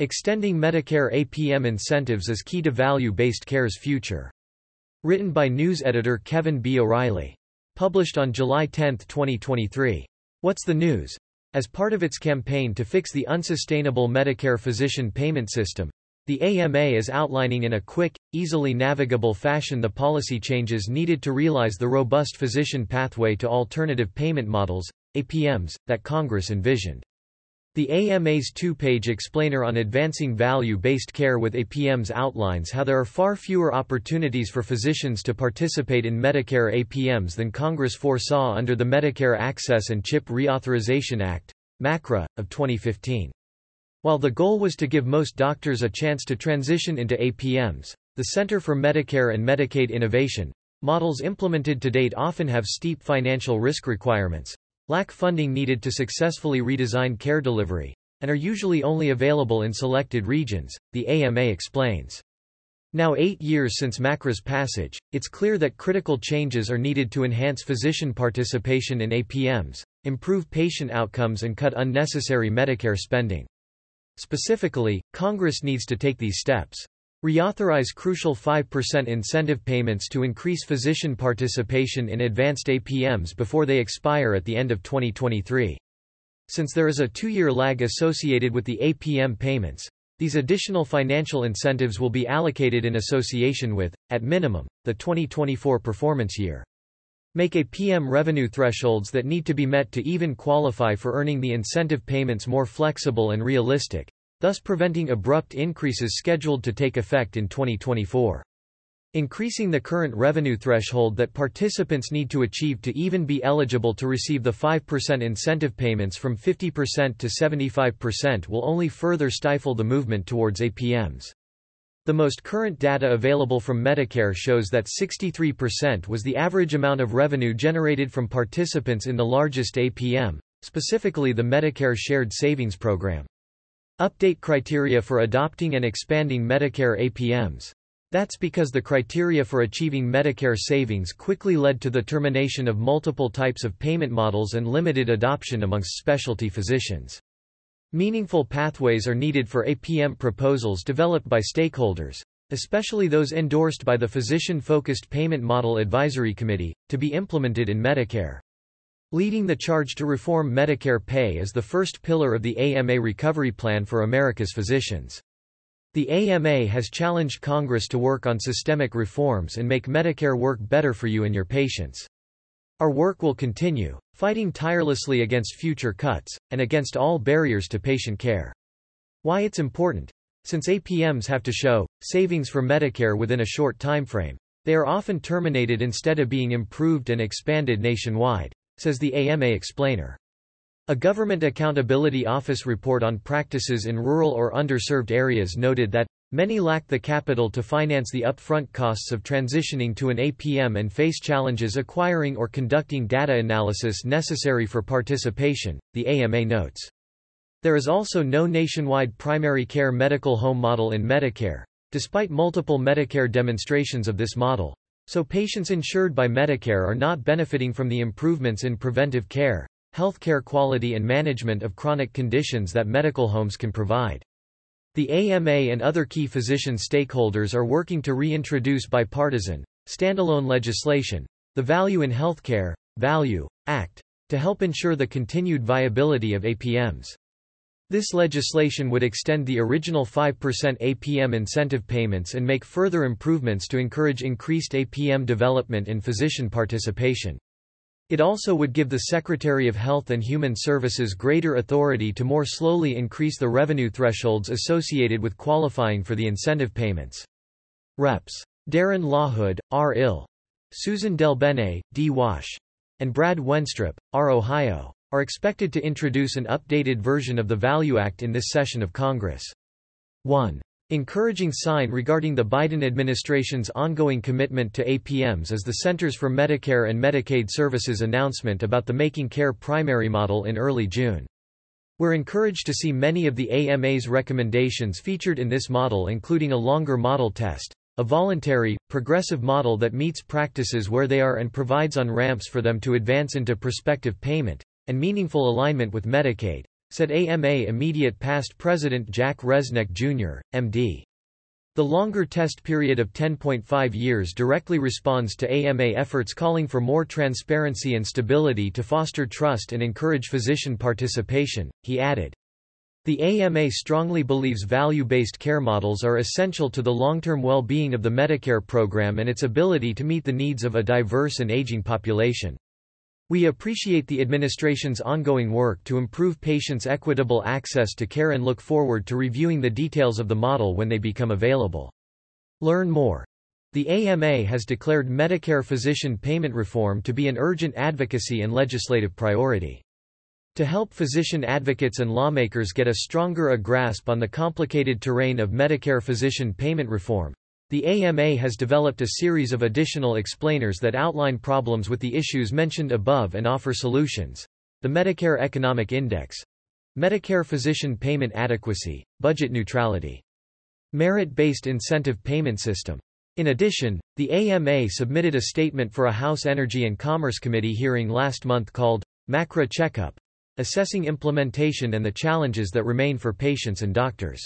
Extending Medicare APM Incentives is Key to Value-Based Care's Future. Written by news editor Kevin B. O'Reilly. Published on July 10, 2023. What's the news? As part of its campaign to fix the unsustainable Medicare physician payment system, the AMA is outlining in a quick, easily navigable fashion the policy changes needed to realize the robust physician pathway to alternative payment models, APMs, that Congress envisioned. The AMA's two-page explainer on advancing value-based care with APMs outlines how there are far fewer opportunities for physicians to participate in Medicare APMs than Congress foresaw under the Medicare Access and CHIP Reauthorization Act, MACRA, of 2015. While the goal was to give most doctors a chance to transition into APMs, the Center for Medicare and Medicaid Innovation, models implemented to date often have steep financial risk requirements, lack funding needed to successfully redesign care delivery, and are usually only available in selected regions, the AMA explains. Now eight years since MACRA's passage, it's clear that critical changes are needed to enhance physician participation in APMs, improve patient outcomes and cut unnecessary Medicare spending. Specifically, Congress needs to take these steps. Reauthorize crucial 5% incentive payments to increase physician participation in advanced APMs before they expire at the end of 2023. Since there is a two-year lag associated with the APM payments, these additional financial incentives will be allocated in association with, at minimum, the 2024 performance year. Make APM revenue thresholds that need to be met to even qualify for earning the incentive payments more flexible and realistic, thus preventing abrupt increases scheduled to take effect in 2024. Increasing the current revenue threshold that participants need to achieve to even be eligible to receive the 5% incentive payments from 50% to 75% will only further stifle the movement towards APMs. The most current data available from Medicare shows that 63% was the average amount of revenue generated from participants in the largest APM, specifically the Medicare Shared Savings Program. Update criteria for adopting and expanding Medicare APMs. That's because the criteria for achieving Medicare savings quickly led to the termination of multiple types of payment models and limited adoption amongst specialty physicians. Meaningful pathways are needed for APM proposals developed by stakeholders, especially those endorsed by the Physician-Focused Payment Model Advisory Committee, to be implemented in Medicare. Leading the charge to reform Medicare pay is the first pillar of the AMA Recovery Plan for America's Physicians. The AMA has challenged Congress to work on systemic reforms and make Medicare work better for you and your patients. Our work will continue, fighting tirelessly against future cuts, and against all barriers to patient care. Why it's important. Since APMs have to show savings for Medicare within a short timeframe, they are often terminated instead of being improved and expanded nationwide, says the AMA explainer. A Government Accountability Office report on practices in rural or underserved areas noted that, Many lack the capital to finance the upfront costs of transitioning to an APM and face challenges acquiring or conducting data analysis necessary for participation, the AMA notes. There is also no nationwide primary care medical home model in Medicare, despite multiple Medicare demonstrations of this model, so patients insured by Medicare are not benefiting from the improvements in preventive care, healthcare quality and management of chronic conditions that medical homes can provide. The AMA and other key physician stakeholders are working to reintroduce bipartisan, standalone legislation, the Value in Healthcare, Value, Act, to help ensure the continued viability of APMs. This legislation would extend the original 5% APM incentive payments and make further improvements to encourage increased APM development and physician participation. It also would give the Secretary of Health and Human Services greater authority to more slowly increase the revenue thresholds associated with qualifying for the incentive payments. Reps. Darin LaHood, R. Ill. Susan DelBene, D. Wash. And Brad Wenstrup, R. Ohio, are expected to introduce an updated version of the Value Act in this session of Congress. 1. Encouraging sign regarding the Biden administration's ongoing commitment to APMs is the Centers for Medicare and Medicaid Services announcement about the Making Care primary model in early June. We're encouraged to see many of the AMA's recommendations featured in this model including a longer model test, a voluntary, progressive model that meets practices where they are and provides on-ramps for them to advance into prospective payment, and meaningful alignment with Medicaid, said AMA immediate past President Jack Resneck Jr., MD. The longer test period of 10.5 years directly responds to AMA efforts calling for more transparency and stability to foster trust and encourage physician participation, he added. The AMA strongly believes value-based care models are essential to the long-term well-being of the Medicare program and its ability to meet the needs of a diverse and aging population. We appreciate the administration's ongoing work to improve patients' equitable access to care and look forward to reviewing the details of the model when they become available. Learn more. The AMA has declared Medicare physician payment reform to be an urgent advocacy and legislative priority. To help physician advocates and lawmakers get a stronger a grasp on the complicated terrain of Medicare physician payment reform, the AMA has developed a series of additional explainers that outline problems with the issues mentioned above and offer solutions. The Medicare Economic Index. Medicare Physician Payment Adequacy, Budget Neutrality. Merit-based incentive payment system. In addition, the AMA submitted a statement for a House Energy and Commerce Committee hearing last month called, MACRA Checkup, assessing implementation and the challenges that remain for patients and doctors.